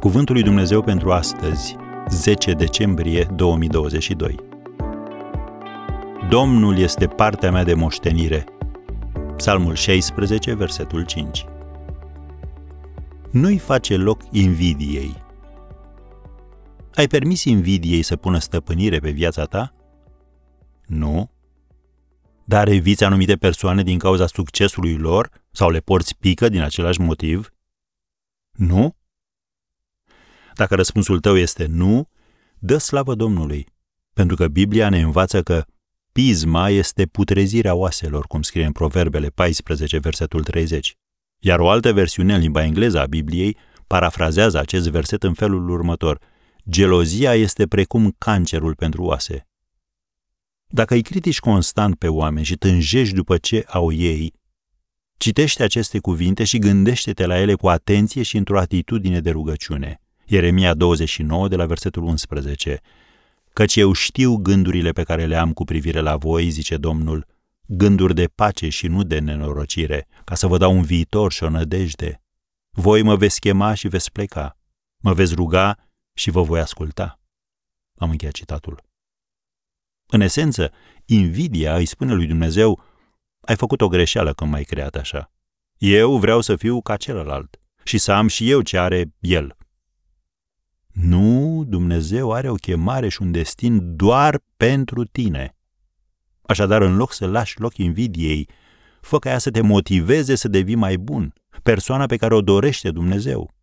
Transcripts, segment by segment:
Cuvântul lui Dumnezeu pentru astăzi, 10 decembrie 2022. Domnul este partea mea de moștenire. Psalmul 16, versetul 5. Nu-i face loc invidiei. Ai permis invidiei să pună stăpânire pe viața ta? Nu. Dar eviți anumite persoane din cauza succesului lor sau le porți pică din același motiv? Nu. Dacă răspunsul tău este nu, dă slavă Domnului, pentru că Biblia ne învață că pisma este putrezirea oaselor, cum scrie în Proverbele 14, versetul 30. Iar o altă versiune în limba engleză a Bibliei parafrazează acest verset în felul următor. Gelozia este precum cancerul pentru oase. Dacă îi critici constant pe oameni și tânjești după ce au ei, citește aceste cuvinte și gândește-te la ele cu atenție și într-o atitudine de rugăciune. Ieremia 29, de la versetul 11. Căci eu știu gândurile pe care le am cu privire la voi, zice Domnul, gânduri de pace și nu de nenorocire, ca să vă dau un viitor și o nădejde. Voi mă veți chema și veți pleca. Mă veți ruga și vă voi asculta. Am încheiat citatul. În esență, invidia îi spune lui Dumnezeu, ai făcut o greșeală când m-ai creat așa. Eu vreau să fiu ca celălalt și să am și eu ce are el. Nu, Dumnezeu are o chemare și un destin doar pentru tine. Așadar, în loc să lași loc invidiei, fă ca ea să te motiveze să devii mai bun, persoana pe care o dorește Dumnezeu.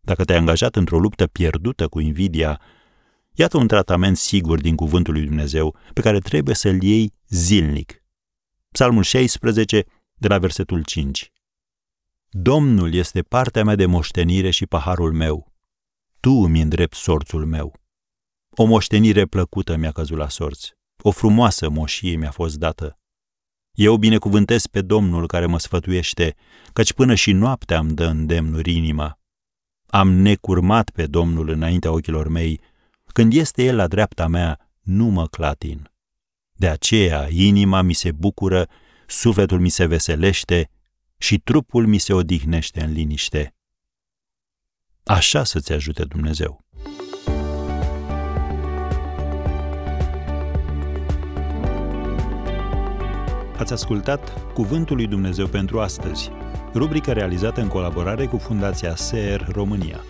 Dacă te-ai angajat într-o luptă pierdută cu invidia, iată un tratament sigur din cuvântul lui Dumnezeu pe care trebuie să-l iei zilnic. Psalmul 16, de la versetul 5. Domnul este partea mea de moștenire și paharul meu tu îmi îndrept sorțul meu. O moștenire plăcută mi-a căzut la sorți. O frumoasă moșie mi-a fost dată. Eu binecuvântez pe Domnul care mă sfătuiește, căci până și noaptea îmi dă îndemnuri inima. Am necurmat pe Domnul înaintea ochilor mei, când este El la dreapta mea, nu mă clatin. De aceea inima mi se bucură, sufletul mi se veselește și trupul mi se odihnește în liniște Așa să-ți ajute Dumnezeu. Ați ascultat Cuvântul lui Dumnezeu pentru astăzi, rubrica realizată în colaborare cu Fundația SER România.